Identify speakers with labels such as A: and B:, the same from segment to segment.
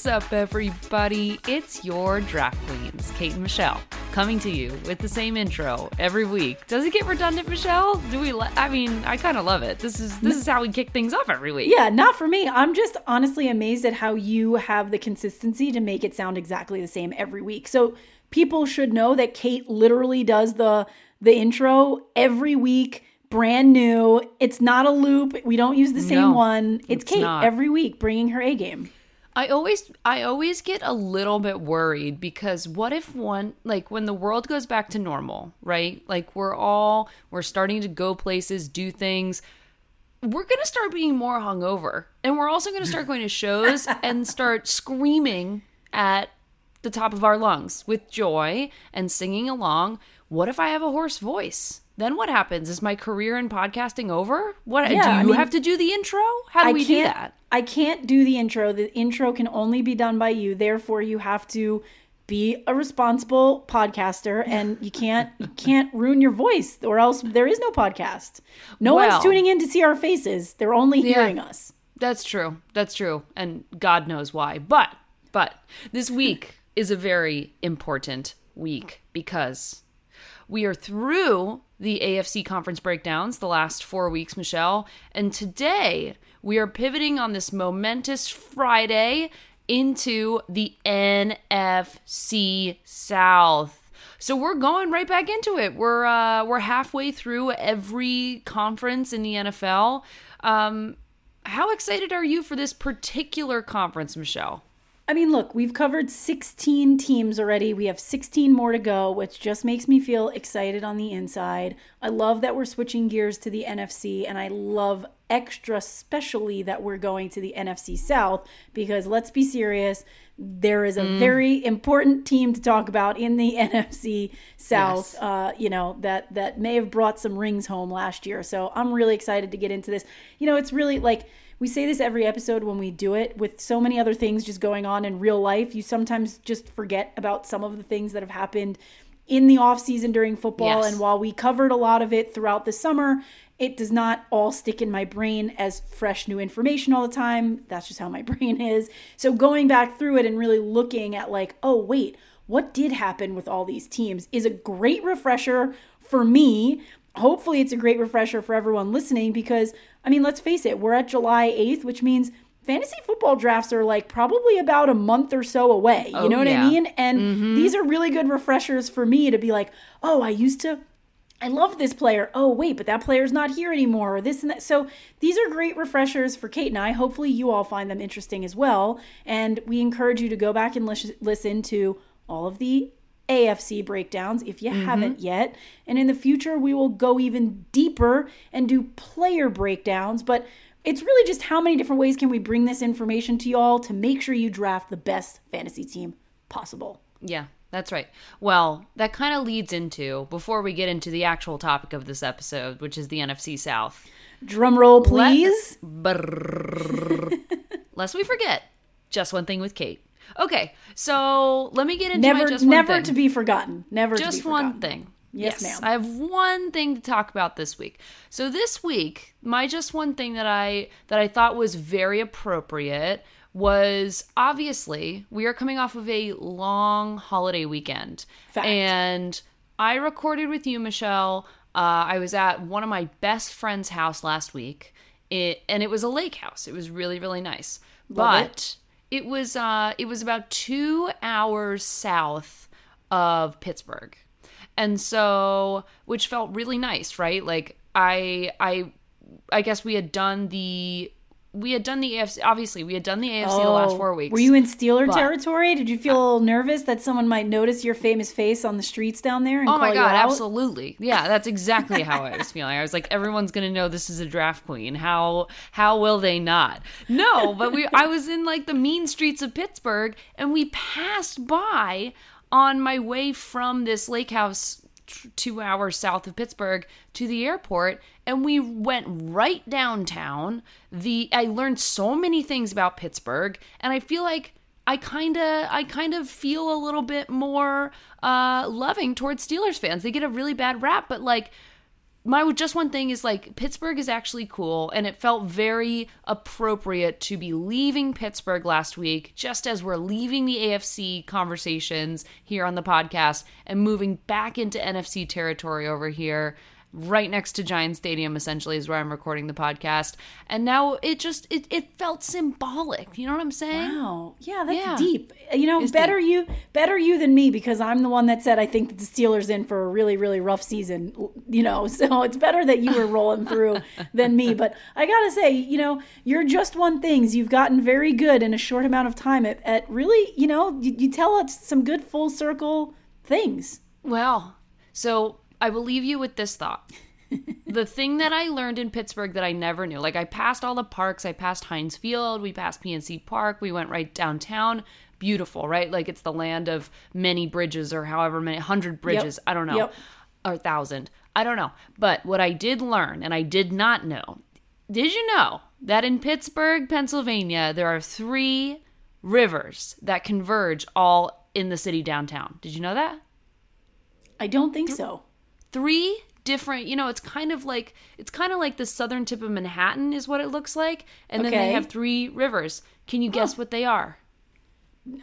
A: What's up, everybody? It's your draft queens, Kate and Michelle, coming to you with the same intro every week. Does it get redundant, Michelle? Do we? I mean, I kind of love it. This is this is how we kick things off every week.
B: Yeah, not for me. I'm just honestly amazed at how you have the consistency to make it sound exactly the same every week. So people should know that Kate literally does the the intro every week brand new. It's not a loop. We don't use the same
A: No,
B: one. It's,
A: it's
B: Kate
A: not.
B: every week bringing her A game.
A: I always I always get a little bit worried because what if one like when the world goes back to normal, right? Like we're all we're starting to go places, do things. We're going to start being more hungover. And we're also going to start going to shows and start screaming at the top of our lungs with joy and singing along. What if I have a hoarse voice? Then what happens? Is my career in podcasting over? What
B: Yeah,
A: do you
B: I mean,
A: have to do the intro? How do
B: I
A: we do that?
B: I can't do the intro. The intro can only be done by you. Therefore, you have to be a responsible podcaster and you can't you can't ruin your voice or else there is no podcast. No
A: Well-
B: one's tuning in to see our faces. They're only hearing us.
A: That's true. That's true. And God knows why. But but this week is a very important week because we are through the AFC conference breakdowns the last 4 weeks, Michelle, and today we are pivoting on this momentous Friday into the NFC South. So we're going right back into it. We're uh, we're halfway through every conference in the NFL. Um, how excited are you for this particular conference, Michelle?
B: I mean, look, we've covered 16 teams already. We have 16 more to go, which just makes me feel excited on the inside. I love that we're switching gears to the NFC, and I love extra specially that we're going to the NFC South because let's be serious, there is a very important team to talk about in the NFC South.
A: Yes.
B: Uh, you know that that may have brought some rings home last year. So I'm really excited to get into this. You know, it's really like we say this every episode when we do it with so many other things just going on in real life. You sometimes just forget about some of the things that have happened in the off season during football.
A: Yes.
B: and while we covered a lot of it throughout the summer it does not all stick in my brain as fresh new information all the time. That's just how my brain is. So going back through it and really looking at like oh wait what did happen with all these teams is a great refresher for me. Hopefully it's a great refresher for everyone listening because I mean, let's face it, we're at July 8th, which means fantasy football drafts are like probably about a month or so away. You
A: Oh,
B: know what
A: yeah.
B: I mean? And mm-hmm. these are really good refreshers for me to be like, "Oh, I used to I love this player. Oh, wait, but that player's not here anymore, or this and that. So these are great refreshers for Kate and I. Hopefully, you all find them interesting as well. And we encourage you to go back and lis- listen to all of the AFC breakdowns if you mm-hmm. haven't yet. And in the future, we will go even deeper and do player breakdowns. But it's really just how many different ways can we bring this information to y'all to make sure you draft the best fantasy team possible.
A: Yeah, that's right. Well, that kind of leads into before we get into the actual topic of this episode, which is the NFC South.
B: Drum roll, please.
A: Brrr. Lest we forget, just one thing with Kate. Okay, so let me get into
B: never,
A: my just one
B: never to be forgotten. Never
A: just one thing.
B: Yes, ma'am.
A: I have one thing to talk about this week. So this week, my just one thing that I that I thought was very appropriate was obviously we are coming off of a long holiday weekend.
B: Fact.
A: And I recorded with you, Michelle. Uh, I was at one of my best friend's house last week. It, and it was a lake house. It was really, really nice.
B: Love
A: but it was uh it was about two hours south of Pittsburgh. And so which felt really nice, right? Like I I I guess we had done the we had done the AFC obviously we had done the AFC the oh, last four weeks.
B: Oh, Were you in Steeler
A: But-
B: territory? Did you feel a little nervous that someone might notice your famous face on the streets down there and
A: Oh my god, absolutely. Yeah, that's exactly how I was feeling. I was like, everyone's gonna know this is a draft queen. How how will they not? No, but we I was in like the mean streets of Pittsburgh and we passed by on my way from this lake house two hours south of Pittsburgh to the airport and we went right downtown. The I learned so many things about Pittsburgh and I feel like I kind of I kind of feel a little bit more uh loving towards Steelers fans. They get a really bad rap, but like my just one thing is like Pittsburgh is actually cool and it felt very appropriate to be leaving Pittsburgh last week just as we're leaving the AFC conversations here on the podcast and moving back into NFC territory over here right next to Giant Stadium essentially is where I'm recording the podcast. And now it just it, it felt symbolic. You know what I'm saying?
B: Wow. Yeah, that's
A: Yeah.
B: deep. You know,
A: It's
B: better you better you than me because I'm the one that said I think that the Steelers in for a really really rough season, you know. So it's better that you were rolling through than me, but I got to say, you know, you're just one things. You've gotten very good in a short amount of time at, at really, you know, you, you tell us some good full circle things.
A: Well, so I will leave you with this thought. the thing that I learned in Pittsburgh that I never knew, like I passed all the parks, I passed Heinz Field, we passed PNC Park, we went right downtown. Beautiful, right? Like it's the land of many bridges or however many hundred bridges. I don't know.
B: Yep.
A: Or thousand. I don't know. But what I did learn and I did not know. Did you know that in Pittsburgh, Pennsylvania, there are three rivers that converge all in the city downtown? Did you know that?
B: I don't think so.
A: Three different you know it's kind of like it's kind of like the southern tip of manhattan is what it looks like and then they have three rivers can you guess what they are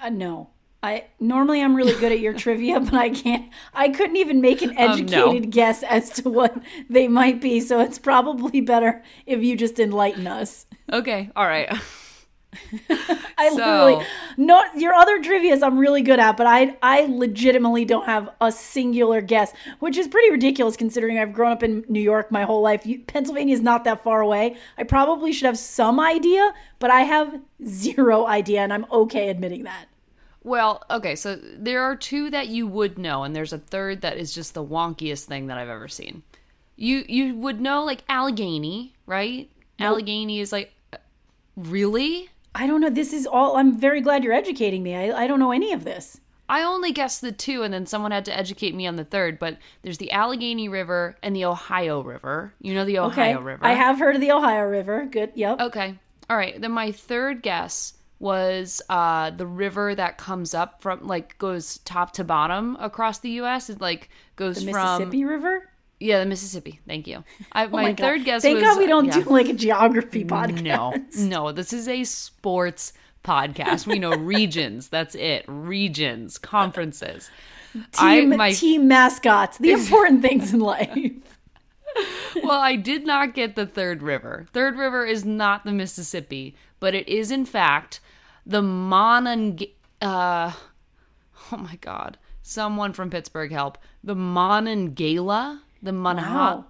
B: Uh, no. I normally I'm really good at your trivia, but I can't. I couldn't even make an
A: Um, no.
B: educated guess as to what they might be. So it's probably better if you just enlighten us.
A: okay all right
B: I
A: So-
B: literally no your other trivia's I'm really good at, but I I legitimately don't have a singular guess, which is pretty ridiculous considering I've grown up in New York my whole life. Pennsylvania is not that far away. I probably should have some idea, but I have zero idea, and I'm okay admitting that.
A: well okay so there are two that you would know and there's a third that is just the wonkiest thing that i've ever seen you you would know like allegheny right allegheny is like really
B: I don't know. This is all. I'm very glad you're educating me. I, I don't know any of this.
A: I only guessed the two, and then someone had to educate me on the third. But there's the Allegheny River and the Ohio River. You know the
B: Okay.
A: Ohio River.
B: I have heard of the Ohio River. Good. Yep.
A: Okay. All right. Then my third guess was uh, the river that comes up from, like, goes top to bottom across the U.S. It like goes
B: the
A: from
B: Mississippi River.
A: Yeah, the Mississippi. Thank you. I,
B: Oh
A: my,
B: God.
A: third guess.
B: Thank
A: was,
B: God we don't
A: yeah.
B: do like a geography podcast.
A: No, no, this is a sports podcast. We know regions. That's it. Regions, conferences. I
B: Team,
A: my
B: team mascots, the important things in life.
A: well, I did not get the third river. Third river is not the Mississippi, but it is in fact the Monong. Uh, oh my God! Someone from Pittsburgh help the Monongahela. The Monha.
B: Wow.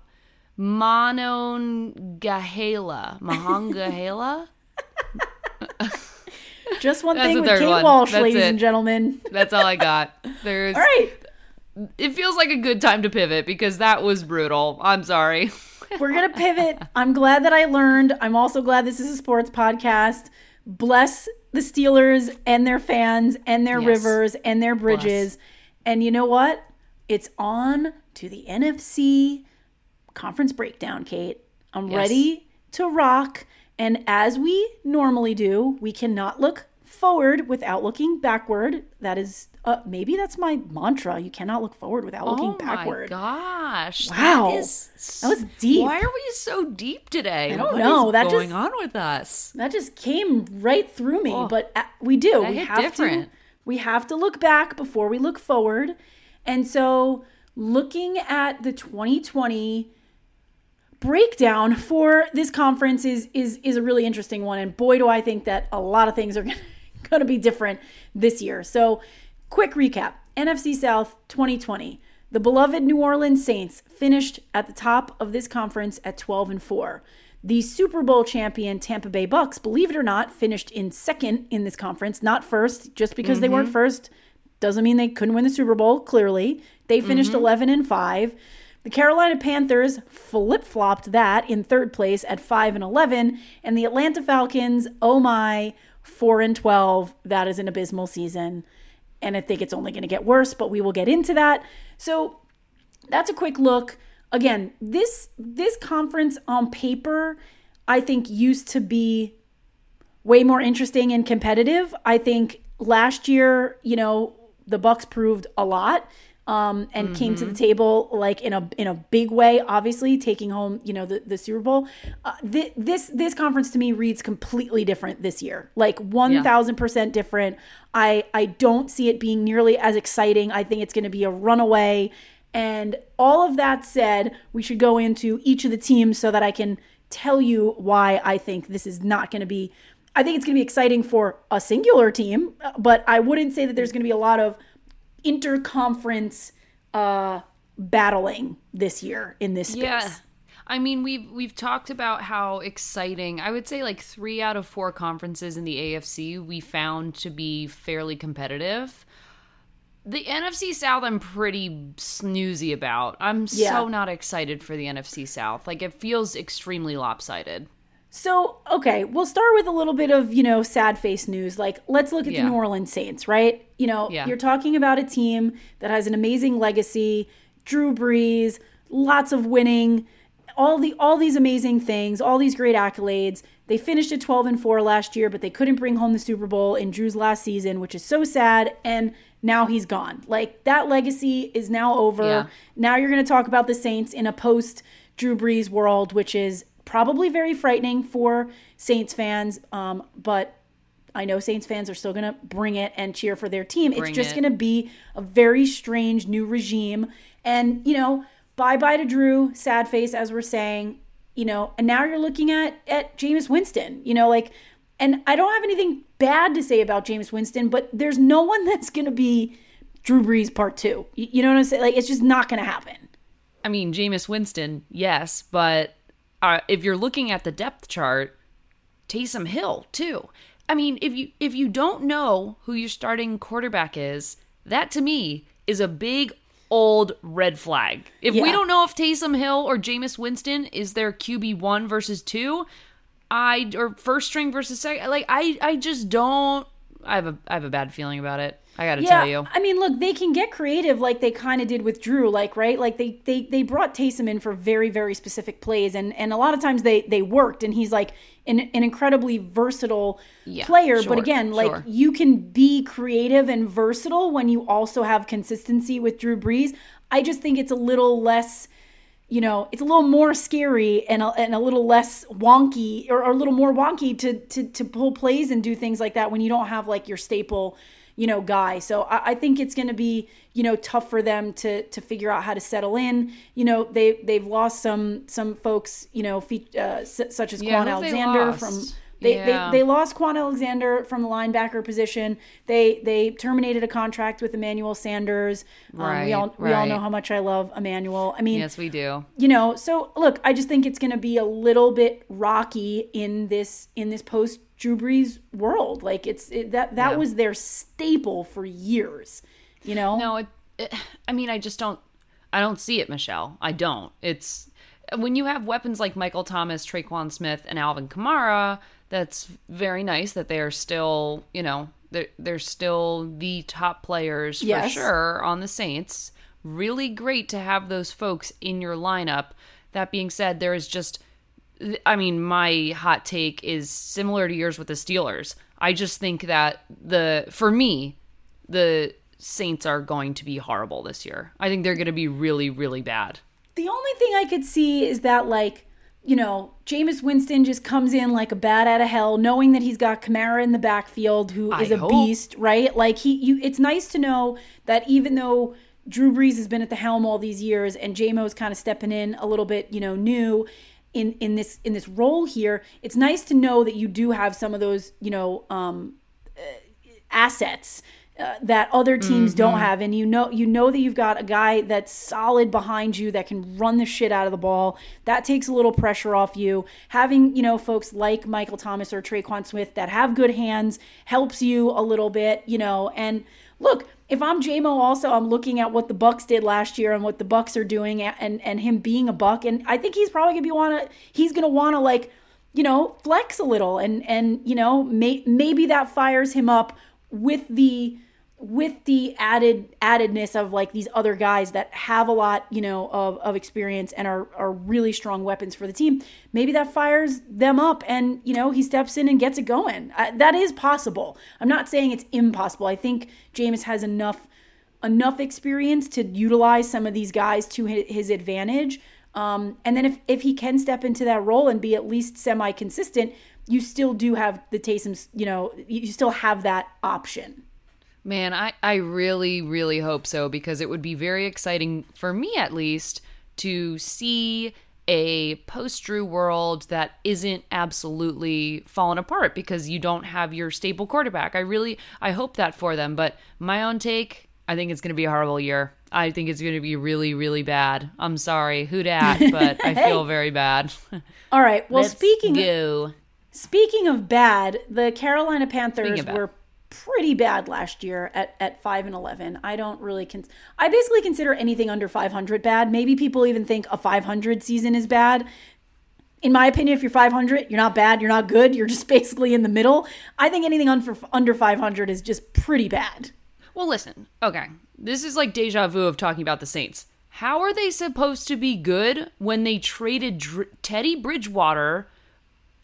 A: Monongahela. Monongahela.
B: Just one
A: That's
B: thing
A: the
B: with Kate
A: one.
B: Walsh,
A: That's
B: ladies
A: it.
B: and gentlemen.
A: That's all I got. There's.
B: All right,
A: It feels like a good time to pivot because that was brutal. I'm sorry.
B: we're gonna pivot. I'm glad that I learned. I'm also glad this is a sports podcast. Bless the Steelers and their fans and their
A: Yes.
B: rivers and their bridges. And you know what? It's on to the NFC conference breakdown, Kate. I'm
A: Yes.
B: ready to rock. And as we normally do, we cannot look forward without looking backward. That is, uh, maybe that's my mantra. You cannot look forward without looking
A: oh
B: backward.
A: my gosh!
B: Wow.
A: that, is,
B: That was deep.
A: Why are we so deep today? I
B: don't know. That
A: going
B: just-
A: on with us?
B: That just came right through me.
A: Oh.
B: but uh, we do. We have
A: different.
B: to. We have to look back before we look forward. And so, looking at the 2020 breakdown for this conference is is is a really interesting one. And boy, do I think that a lot of things are going to be different this year. So, quick recap: NFC South 2020. The beloved New Orleans Saints finished at the top of this conference at 12 and 4. The Super Bowl champion Tampa Bay Bucks, believe it or not, finished in second in this conference, not first. Just because they weren't mm-hmm. first doesn't mean they couldn't win the Super Bowl, clearly. They finished mm-hmm. 11 and 5. The Carolina Panthers flip flopped that in third place at 5 and 11. And the Atlanta Falcons, oh my, 4 and 12. That is an abysmal season. And I think it's only going to get worse, but we will get into that. So that's a quick look. Again, this this conference on paper, I think used to be way more interesting and competitive. I think last year, you know, the Bucks proved a lot. um, and came to the table like in a in a big way. Obviously, taking home you know the, the Super Bowl. Uh, thi- this this conference to me reads completely different this year, like one thousand percent different. I I don't see it being nearly as exciting. I think it's going to be a runaway. And all of that said, we should go into each of the teams so that I can tell you why I think this is not going to be. I think it's going to be exciting for a singular team, but I wouldn't say that there's going to be a lot of interconference uh, battling this year in this space.
A: Yeah. I mean, we've we've talked about how exciting. I would say like three out of four conferences in the AFC we found to be fairly competitive. The NFC South, I'm pretty snoozy about. I'm
B: Yeah.
A: so not excited for the NFC South. Like it feels extremely lopsided.
B: So, okay, we'll start with a little bit of, you know, sad face news. Like, let's look at
A: Yeah.
B: the New Orleans Saints, right? You know,
A: Yeah.
B: you're talking about a team that has an amazing legacy, Drew Brees, lots of winning, all the all these amazing things, all these great accolades. They finished at 12 and 4 last year, but they couldn't bring home the Super Bowl in Drew's last season, which is so sad, and now he's gone. Like that legacy is now over.
A: Yeah.
B: Now you're going to talk about the Saints in a post Drew Brees world, which is probably very frightening for Saints fans. Um, but I know Saints fans are still going to bring it and cheer for their team.
A: Bring
B: it's just
A: it.
B: going to be a very strange new regime. And, you know, bye bye to Drew, sad face, as we're saying, you know, and now you're looking at, at Jameis Winston, you know, like, and I don't have anything bad to say about Jameis Winston, but there's no one that's going to be Drew Brees part two. You, you know what I'm saying? Like, it's just not going to happen.
A: I mean, Jameis Winston, yes, but uh, if you're looking at the depth chart, Taysom Hill too. I mean, if you if you don't know who your starting quarterback is, that to me is a big old red flag. If we don't know if Taysom Hill or Jameis Winston is their QB one versus two, I or first string versus second, like I I just don't. I have a I have a bad feeling about it. I got to
B: Yeah,
A: tell you.
B: I mean, look, they can get creative like they kind of did with Drew, like right, like they they they brought Taysom in for very very specific plays, and and a lot of times they they worked, and he's like an, an incredibly versatile
A: Yeah,
B: player.
A: sure,
B: but again, like
A: sure.
B: you can be creative and versatile when you also have consistency with Drew Brees. I just think it's a little less. You know, it's a little more scary and a, and a little less wonky, or, or a little more wonky to, to to pull plays and do things like that when you don't have like your staple you know, guy. So I, I think it's going to be, you know, tough for them to to figure out how to settle in. You know, they they've lost some some folks, you know, fe- uh, s- such as
A: Yeah,
B: Quan
A: who have they
B: Alexander from. They,
A: Yeah.
B: they, they lost Kwon Alexander from the linebacker position. They they terminated a contract with Emmanuel Sanders. Um, we all we all know how much I love Emmanuel. I mean,
A: Yes, we do.
B: you know so look i just think it's going to be a little bit rocky in this in this post drew brees world like it's it, that that
A: Yeah.
B: was their staple for years you know
A: No, it, it. I mean, I just don't. I don't see it, Michelle. I don't. It's when you have weapons like Michael Thomas, Tre'Quan Smith, and Alvin Kamara. That's very nice that they are still, you know, they're they're still the top players for
B: Yes.
A: sure on the Saints. Really great to have those folks in your lineup. That being said, there is just I mean, my hot take is similar to yours with the Steelers. I just think that the for me, the Saints are going to be horrible this year. I think they're going to be really, really bad.
B: the only thing i could see is that like you know Jameis Winston just comes in like a bat out of hell, knowing that he's got Kamara in the backfield, who is
A: I
B: a
A: hope.
B: beast, right? Like he, you, it's nice to know that even though Drew Brees has been at the helm all these years, and JMO's kind of stepping in a little bit, you know, new in in this in this role here, it's nice to know that you do have some of those, you know, um, assets uh, that other teams don't have. And you know you know that you've got a guy that's solid behind you that can run the shit out of the ball. That takes a little pressure off you. Having you know folks like Michael Thomas or Tre'Quan Smith that have good hands helps you a little bit you know and look if I'm JMO also I'm looking at what the Bucks did last year and what the Bucks are doing and and him being a buck and I think he's probably to be want to he's want to like you know flex a little and and you know may, maybe that fires him up with the with the added addedness of like these other guys that have a lot you know of, of experience and are, are really strong weapons for the team maybe that fires them up and you know he steps in and gets it going I, that is possible i'm not saying it's impossible i think Jameis has enough enough experience to utilize some of these guys to his, advantage. Um, and then if, if he can step into that role and be at least semi consistent, you still do have the Taysom's, you know, you still have that option.
A: Man, I, I really, really hope so because it would be very exciting for me at least to see a post Drew world that isn't absolutely fallen apart because you don't have your staple quarterback. I really I hope that for them, but my own take, I think it's going to be a horrible year. I think it's going to be really really bad. I'm sorry, who dat, but I feel very bad.
B: All right. Well,
A: Let's
B: speaking
A: go.
B: speaking of bad, the Carolina Panthers were pretty bad last year at, at 5 and 11 i don't really con- i basically consider anything under 500 bad. Maybe people even think a 500 season is bad. In my opinion if you're 500 you're not bad you're not good you're just basically in the middle. I think anything under, under 500 is just pretty bad.
A: Well listen okay this is like deja vu of talking about the saints. How are they supposed to be good when they traded Dr- teddy bridgewater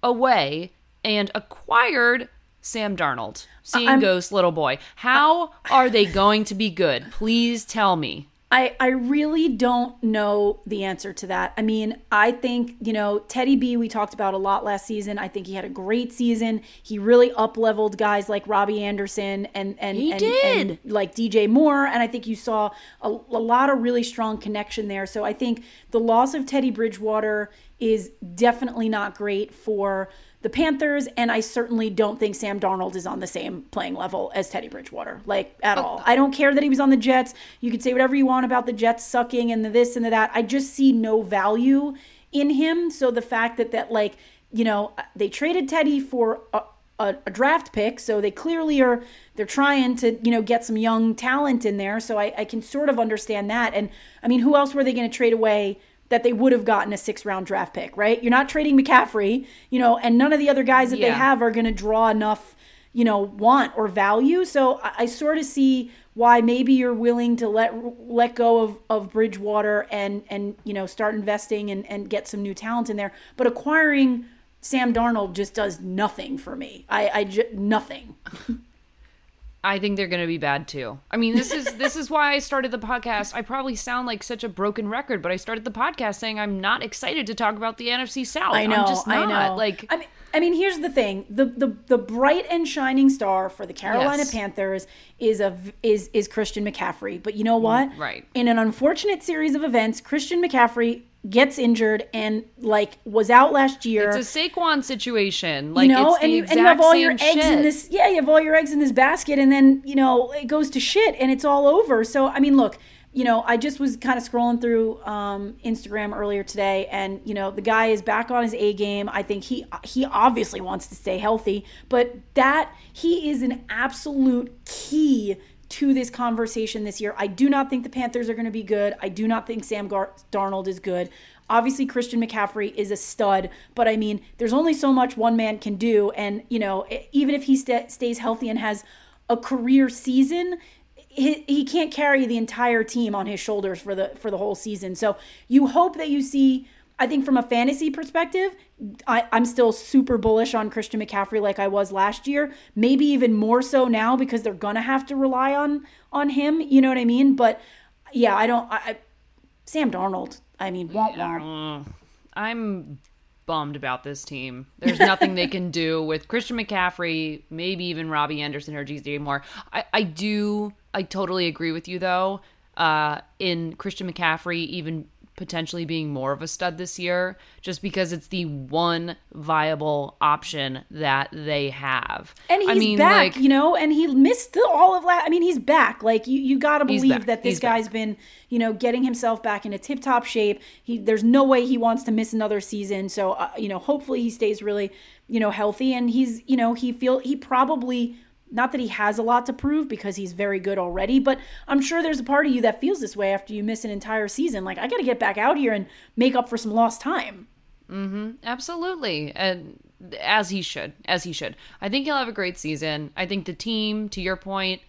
A: away and acquired Sam Darnold, seeing I'm, Ghost little boy. How are they going to be good? Please tell me.
B: I, I really don't know the answer to that. I mean, I think, you know, Teddy B, we talked about a lot last season. I think he had a great season. He really up leveled guys like Robbie Anderson and, and,
A: he
B: and,
A: did.
B: and like DJ Moore. And I think you saw a, a lot of really strong connection there. So I think the loss of Teddy Bridgewater is definitely not great for the Panthers, and I certainly don't think Sam Darnold is on the same playing level as Teddy Bridgewater, like at all. Oh. I don't care that he was on the Jets. You could say whatever you want about the Jets sucking and the this and the that. I just see no value in him. So the fact that that like you know they traded Teddy for a, a, a draft pick, so they clearly are they're trying to you know get some young talent in there. So I, I can sort of understand that. And I mean, who else were they going to trade away? That they would have gotten a six round draft pick, right? You're not trading McCaffrey, you know, and none of the other guys that yeah. they have are going to draw enough, you know, want or value. So I, I, sort of see why maybe you're willing to let let go of, of Bridgewater and and you know start investing and, and get some new talent in there. But acquiring Sam Darnold just does nothing for me. I, I just nothing.
A: I think they're going to be bad too. I mean, this is this is why I started the podcast. I probably sound like such a broken record, but I started the podcast saying I'm not excited to talk about the NFC South.
B: I know.
A: I'm just not.
B: I know.
A: Like,
B: I mean, I mean, here's the thing: the the the bright and shining star for the Carolina yes. Panthers is a is is Christian McCaffrey. But you know mm, what?
A: Right.
B: In an unfortunate series of events, Christian McCaffrey gets injured and like was out last year.
A: It's a Saquon situation, like
B: you know,
A: and
B: you, and you have all your eggs
A: shit.
B: in this. Yeah, you have all your eggs in this basket, and then you know it goes to shit, and it's all over. So I mean, look. You know, I just was kind of scrolling through um, Instagram earlier today, and you know, the guy is back on his A game. I think he he obviously wants to stay healthy, but that he is an absolute key to this conversation this year. I do not think the Panthers are going to be good. I do not think Sam Gar- Darnold is good. Obviously, Christian McCaffrey is a stud, but I mean, there's only so much one man can do. And, you know, even if he st- stays healthy and has a career season, he, he can't carry the entire team on his shoulders for the for the whole season. So you hope that you see I think from a fantasy perspective, I, am still super bullish on Christian McCaffrey like I was last year. Maybe even more so now because they're gonna have to rely on on him. You know what I mean? But yeah, I don't. I, I Sam Darnold. I mean, won't
A: I'm bummed about this team. There's nothing they can do with Christian McCaffrey, maybe even Robbie Anderson or DJ Moore. I, I do. I totally agree with you though. Uh, in Christian McCaffrey, even potentially being more of a stud this year just because it's the one viable option that they have.
B: And he's
A: I mean,
B: back,
A: like,
B: you know, and he missed the, all of last. I mean, he's back. Like you, you got to believe that this he's guy's back. been, you know, getting himself back into tip top shape. He, there's no way he wants to miss another season. So, uh, you know, hopefully he stays really, you know, healthy and he's, you know, he feel he probably not that he has a lot to prove because he's very good already, but I'm sure there's a part of you that feels this way after you miss an entire season. Like, I got to get back out here and make up for some lost time.
A: Mm-hmm. Absolutely. And as he should. As he should. I think he'll have a great season. I think the team, to your point,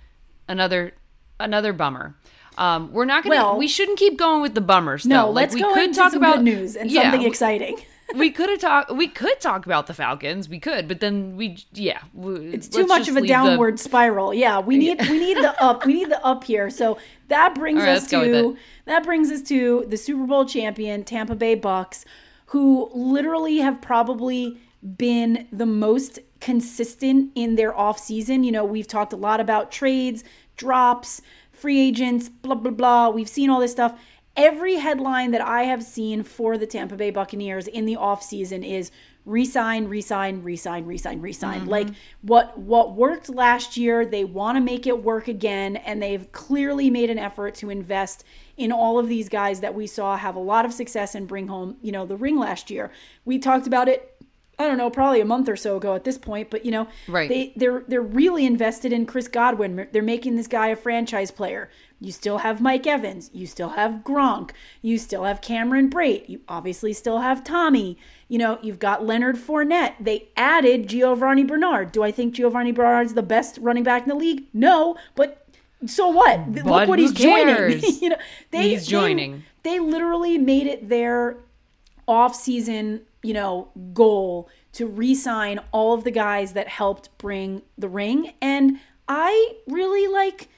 A: another another bummer. Um, we're not gonna. Well, we shouldn't keep going with the bummers.
B: No,
A: though.
B: let's
A: like,
B: go
A: we
B: could
A: talk
B: some
A: about
B: good news and yeah, something exciting.
A: We could have talked. We could talk about the Falcons. We could, but then we, yeah,
B: it's too much of a downward the... spiral. Yeah, we need we need the up. We need the up here. So that brings right, us to that brings us to the Super Bowl champion Tampa Bay Bucks, who literally have probably been the most consistent in their off season. You know, we've talked a lot about trades, drops, free agents, blah blah blah. We've seen all this stuff every headline that I have seen for the Tampa Bay Buccaneers in the offseason is resign, resign, resign, resign, resign. Mm-hmm. Like what what worked last year, they want to make it work again and they've clearly made an effort to invest in all of these guys that we saw have a lot of success and bring home, you know, the ring last year. We talked about it I don't know, probably a month or so ago at this point, but you know,
A: right.
B: they they're they're really invested in Chris Godwin. They're making this guy a franchise player. You still have Mike Evans. You still have Gronk. You still have Cameron Brate. You obviously still have Tommy. You know, you've got Leonard Fournette. They added Giovani Bernard. Do I think Giovani Bernard's the best running back in the league? No, but so what?
A: But
B: Look what he's
A: cares?
B: joining. you know, they,
A: he's joining.
B: They, they literally made it their off-season, you know, goal to re-sign all of the guys that helped bring the ring and I really like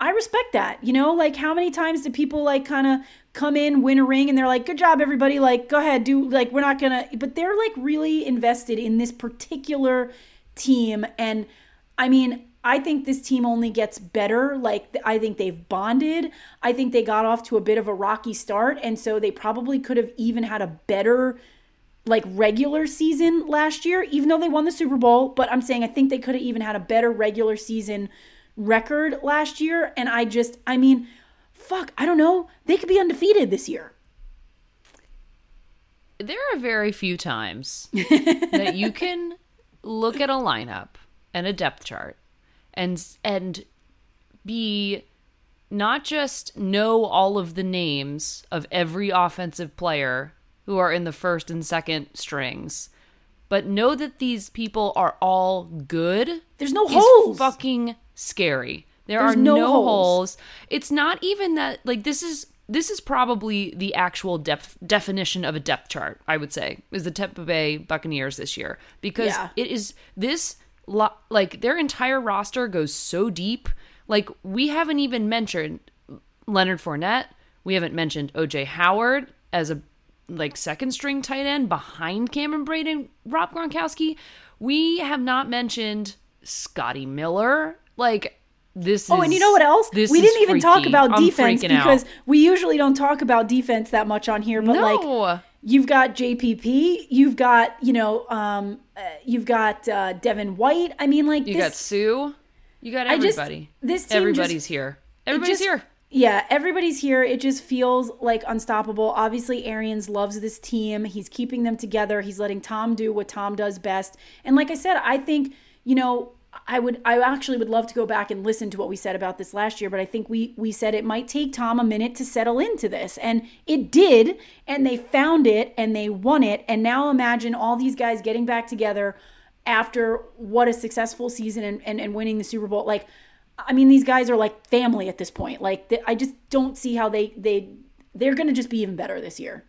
B: I respect that. You know, like how many times do people like kind of come in, win a ring, and they're like, good job, everybody. Like, go ahead, do, like, we're not gonna, but they're like really invested in this particular team. And I mean, I think this team only gets better. Like, I think they've bonded. I think they got off to a bit of a rocky start. And so they probably could have even had a better, like, regular season last year, even though they won the Super Bowl. But I'm saying I think they could have even had a better regular season record last year. And I just, I mean, fuck, I don't know. They could be undefeated this year.
A: There are very few times that you can look at a lineup and a depth chart and and be not just know all of the names of every offensive player who are in the first and second strings, but know that these people are all good.
B: There's no holes.
A: Fucking scary. There There's are no, no holes. holes. It's not even that like this is this is probably the actual depth definition of a depth chart, I would say, is the Tampa Bay Buccaneers this year because yeah. it is this like their entire roster goes so deep. Like we haven't even mentioned Leonard Fournette, we haven't mentioned OJ Howard as a like second string tight end behind Cameron Brate and Rob Gronkowski. We have not mentioned Scotty Miller like this
B: oh, and you know what else? We didn't even
A: freaky.
B: talk about
A: I'm
B: defense because out. we usually don't talk about defense that much on here. But no. like, you've got JPP, you've got you know, um, uh, you've got uh, Devin White. I mean, like
A: you this, got Suh, you got everybody.
B: Just, this
A: everybody's
B: just,
A: here. Everybody's
B: just,
A: here.
B: Yeah, everybody's here. It just feels like unstoppable. Obviously, Arians loves this team. He's keeping them together. He's letting Tom do what Tom does best. And like I said, I think you know I would I actually would love to go back and listen to what we said about this last year, but I think we we said it might take Tom a minute to settle into this. And it did, and they found it and they won it. And now imagine all these guys getting back together after what a successful season and, and, and winning the Super Bowl. Like I mean, these guys are like family at this point. Like they, I just don't see how they they they're going to just be even better this year.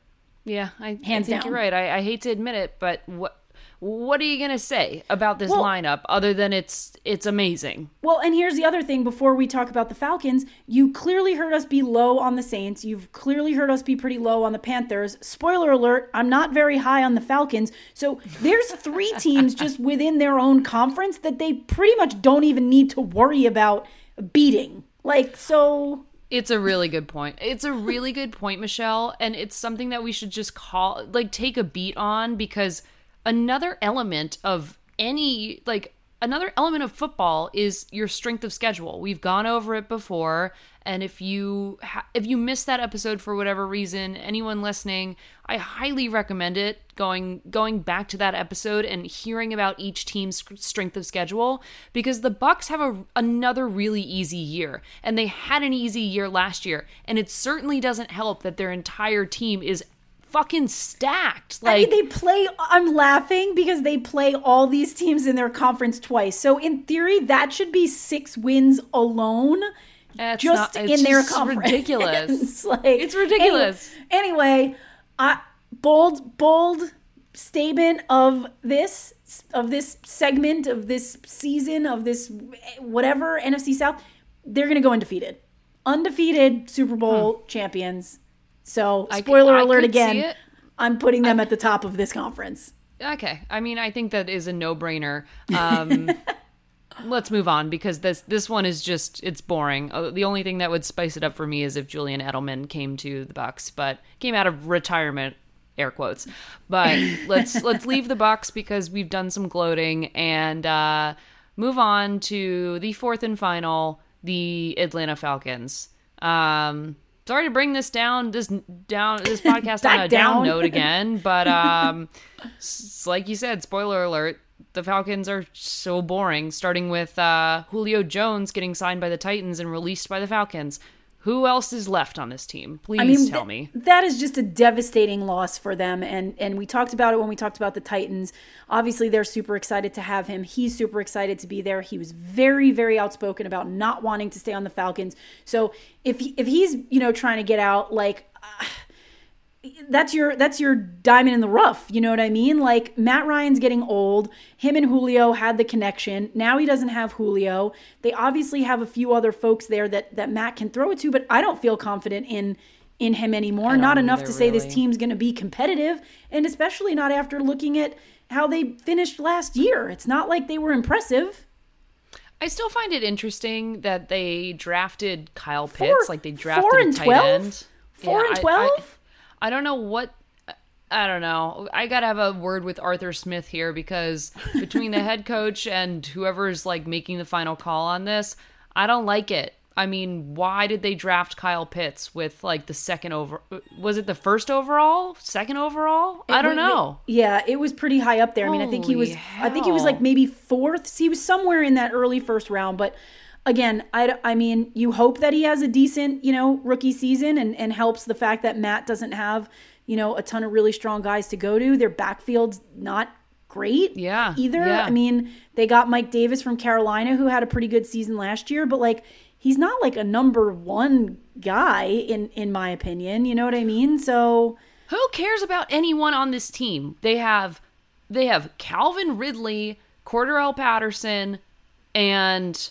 A: Yeah, I, Hands I think down. you're right. I, I hate to admit it, but what what are you going to say about this well, lineup other than it's it's amazing?
B: Well, and here's the other thing before we talk about the Falcons, you clearly heard us be low on the Saints. You've clearly heard us be pretty low on the Panthers. Spoiler alert, I'm not very high on the Falcons. So there's three teams just within their own conference that they pretty much don't even need to worry about beating. Like so
A: it's a really good point. It's a really good point, Michelle, and it's something that we should just call like take a beat on because another element of any like another element of football is your strength of schedule. We've gone over it before, and if you ha- if you missed that episode for whatever reason, anyone listening, I highly recommend it going going back to that episode and hearing about each team's strength of schedule because the Bucks have a, another really easy year, and they had an easy year last year, and it certainly doesn't help that their entire team is fucking stacked. Like
B: I mean, they play. I'm laughing because they play all these teams in their conference twice. So in theory, that should be six wins alone.
A: It's just not, in their conference. Ridiculous.
B: it's like
A: it's ridiculous.
B: Anyway, anyway, I bold, bold statement of this of this segment of this season of this whatever NFC South, they're going to go undefeated, undefeated Super Bowl hmm. champions. So spoiler
A: I
B: alert
A: could see
B: again. I'm putting them at the top of this conference.
A: Okay. I mean, I think that is a no-brainer. Um, let's move on because this this one is just it's boring. Uh, The only thing that would spice it up for me is if Julian Edelman came to the Bucks, but came out of retirement, air quotes. But let's let's leave the Bucks because we've done some gloating and uh, move on to the fourth and final, the Atlanta Falcons. Um, sorry to bring this down this down this podcast on a down
B: down.
A: note again, but um, s- like you said, spoiler alert, the Falcons are so boring, starting with uh, Julio Jones getting signed by the Titans and released by the Falcons. Who else is left on this team? Please
B: I mean,
A: tell
B: th-
A: me.
B: that is just a devastating loss for them. And and we talked about it when we talked about the Titans. Obviously, they're super excited to have him. He's super excited to be there. He was very very outspoken about not wanting to stay on the Falcons. So if he, if he's you know trying to get out, like. Uh, that's your that's your diamond in the rough you know what i mean like matt ryan's getting old him and julio had the connection now he doesn't have julio they obviously have a few other folks there that that matt can throw it to but i don't feel confident in in him anymore not enough to say this team's going to be competitive and especially not after looking at how they finished last year it's not like they were impressive
A: I still find it interesting that they drafted Kyle Pitts, like they drafted
B: four
A: a tight
B: 12?
A: end.
B: Four and 12?
A: I, don't know what. I don't know. I gotta have a word with Arthur Smith here because between the head coach and whoever's like making the final call on this, I don't like it. I mean, why did they draft Kyle Pitts with like the second over? Was it the first overall, second overall? I don't
B: It-
A: know.
B: Yeah, it was pretty high up there. I mean, I think he was.
A: Holy
B: I think he was like maybe fourth. He was somewhere in that early first round. But again, I, I mean, you hope that he has a decent, you know, rookie season and and helps the fact that Matt doesn't have, you know, a ton of really strong guys to go to. Their backfield's not great.
A: Yeah,
B: Either.
A: yeah.
B: I mean, they got Mike Davis from Carolina who had a pretty good season last year, but like. He's not like a number one guy in in my opinion. You know what I mean? So
A: Who cares about anyone on this team? They have they have Calvin Ridley, Cordarrelle Patterson, and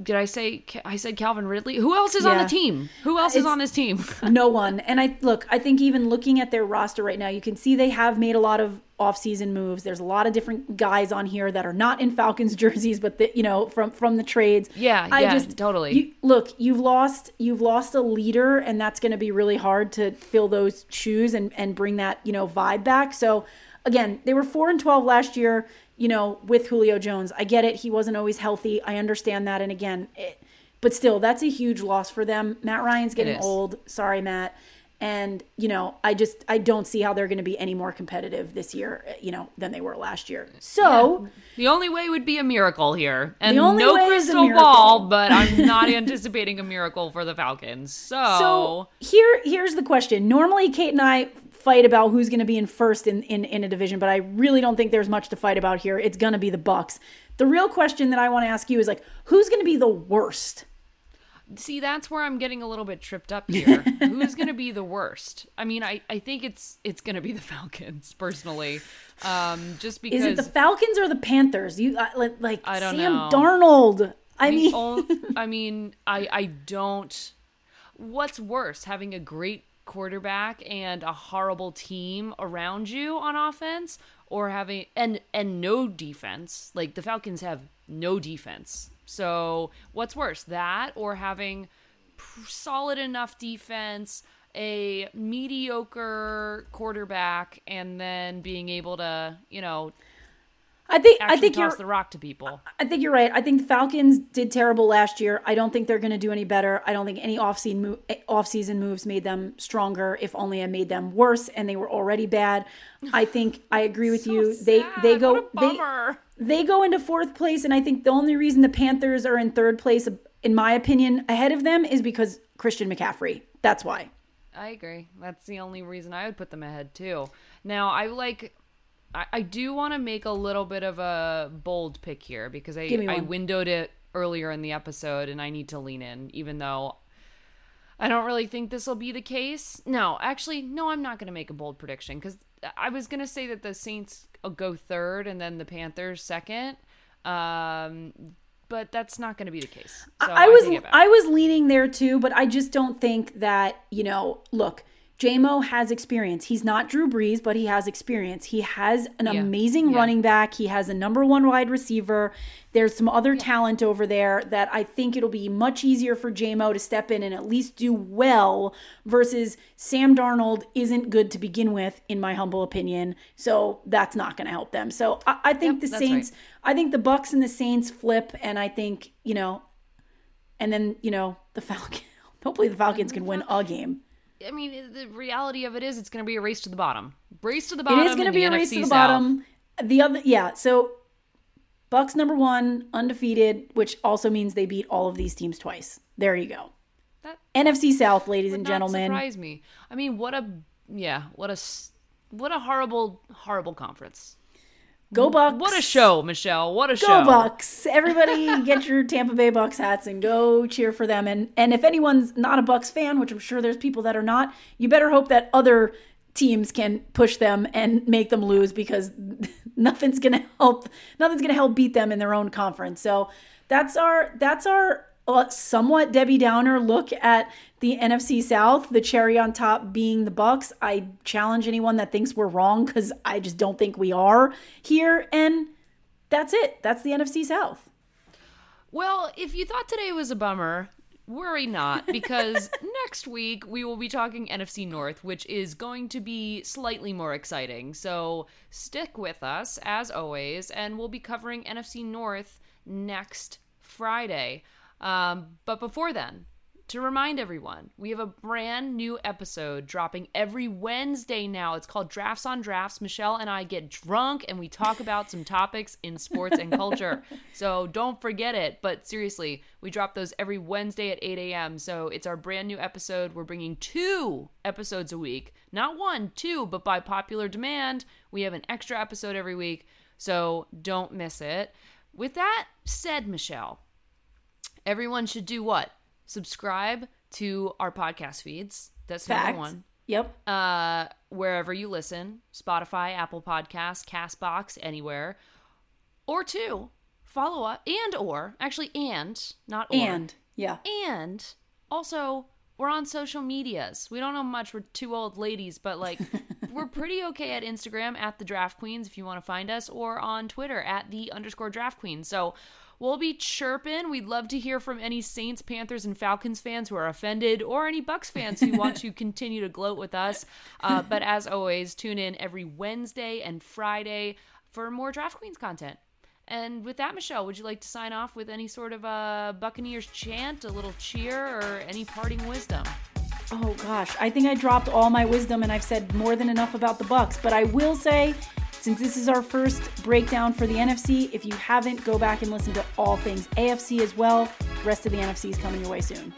A: did I say I said Calvin Ridley? Who else is on the team? Who else is on this team?
B: no one. And I look, I think even looking at their roster right now, you can see they have made a lot of offseason moves. There's a lot of different guys on here that are not in Falcons jerseys, but the, you know, from from the trades.
A: Yeah, I yeah, totally.
B: You, look, you've lost you've lost a leader, and that's going to be really hard to fill those shoes and and bring that you know vibe back. So again, they were four and twelve last year. You know, with Julio Jones, I get it. He wasn't always healthy. I understand that. And again, it, but still, that's a huge loss for them. Matt Ryan's getting old. Sorry, Matt. And you know, I just I don't see how they're going to be any more competitive this year, you know, than they were last year. So
A: the only way would be a miracle here, and
B: The only
A: no crystal ball. But I'm not anticipating a miracle for the Falcons. So,
B: So here, here's the question. Normally, Kate and I fight about who's going to be in first in, in in a division, but I really don't think there's much to fight about here. It's going to be the Bucks. The real question that I want to ask you is like, who's going to be the worst?
A: See, that's where I'm getting a little bit tripped up here. Who's going to be the worst? I mean, I, I think it's it's going to be the Falcons personally, um, just because
B: Is it the Falcons or the Panthers? You uh, like, like
A: I don't
B: Sam
A: know.
B: Darnold? I
A: the
B: mean,
A: ol- I mean, I I don't. What's worse, having a great quarterback and a horrible team around you on offense, or having and and no defense? Like the Falcons have no defense. So what's worse, that or having solid enough defense, a mediocre quarterback, and then being able to, you know,
B: I think I think
A: toss
B: you're
A: the rock to people.
B: I think you're right. I think the Falcons did terrible last year. I don't think they're going to do any better. I don't think any offseason move, eh, offseason moves made them stronger. If only I made them worse, and they were already bad. I think I agree with you. They they go they they go into fourth place, and I think the only reason the Panthers are in third place, in my opinion, ahead of them is because Christian McCaffrey. That's why.
A: I agree. That's the only reason I would put them ahead too. Now I like. I, I do want to make a little bit of a bold pick here because I I windowed it earlier in the episode and I need to lean in, even though I don't really think this will be the case. No, actually, no, I'm not going to make a bold prediction because I was going to say that the Saints go third and then the Panthers second. Um, but that's not going to be the case.
B: So I, I was I was leaning there too, but I just don't think that you know. Look, JMO has experience. He's not Drew Brees, but he has experience. He has an yeah. amazing yeah. running back. He has a number one wide receiver. There's some other yeah. talent over there that I think it'll be much easier for JMO to step in and at least do well versus Sam Darnold isn't good to begin with, in my humble opinion. So that's not going to help them. So I, I think yep, the Saints, right. I think the Bucks and the Saints flip, and I think, you know, and then, you know, the Falcons. Hopefully the Falcons can win mm-hmm. a game.
A: I mean, the reality of it is, it's going to be a race to the bottom. Race to the bottom.
B: It is going to be a race to the South. bottom. The other, yeah. So, Bucks number one, undefeated, which also means they beat all of these teams twice. There you go. That NFC South, ladies and gentlemen.
A: Surprise me. I mean, what a yeah, what a what a horrible, horrible conference.
B: Go Bucks.
A: What a show, Michelle. What a
B: go
A: show.
B: Go Bucks. Everybody get your Tampa Bay Bucks hats and go cheer for them. And and if anyone's not a Bucks fan, which I'm sure there's people that are not, you better hope that other teams can push them and make them lose because nothing's going to help nothing's going to help beat them in their own conference. So that's our that's our somewhat Debbie Downer look at the NFC South, the cherry on top being the Bucks. I challenge anyone that thinks we're wrong because I just don't think we are here. And that's it. That's the NFC South.
A: Well, if you thought today was a bummer, worry not because next week we will be talking NFC North, which is going to be slightly more exciting. So stick with us as always, and we'll be covering NFC North next Friday. Um, but before then, to remind everyone, we have a brand new episode dropping every Wednesday now. It's called Drafts on Drafts. Michelle and I get drunk and we talk about some topics in sports and culture. So don't forget it. But seriously, we drop those every Wednesday at 8 a.m. So it's our brand new episode. We're bringing two episodes a week. Not one, two, but by popular demand, we have an extra episode every week. So don't miss it. With that said, Michelle, everyone should do what? subscribe to our podcast feeds. That's Fact. number one.
B: Yep.
A: Uh, wherever you listen, Spotify, Apple Podcasts, Castbox, anywhere. Or two, follow up and or actually and not or.
B: and yeah
A: and also we're on social medias. We don't know much. We're two old ladies, but like we're pretty okay at Instagram at the Draft Queens if you want to find us, or on Twitter at the underscore Draft Queen. So We'll be chirping. We'd love to hear from any Saints, Panthers, and Falcons fans who are offended or any Bucks fans who want to continue to gloat with us. Uh, but as always, tune in every Wednesday and Friday for more Draft Queens content. And with that, Michelle, would you like to sign off with any sort of a Buccaneers chant, a little cheer, or any parting wisdom?
B: Oh gosh, I think I dropped all my wisdom and I've said more than enough about the Bucks, but I will say since this is our first breakdown for the NFC, if you haven't, go back and listen to all things AFC as well. The rest of the NFC is coming your way soon.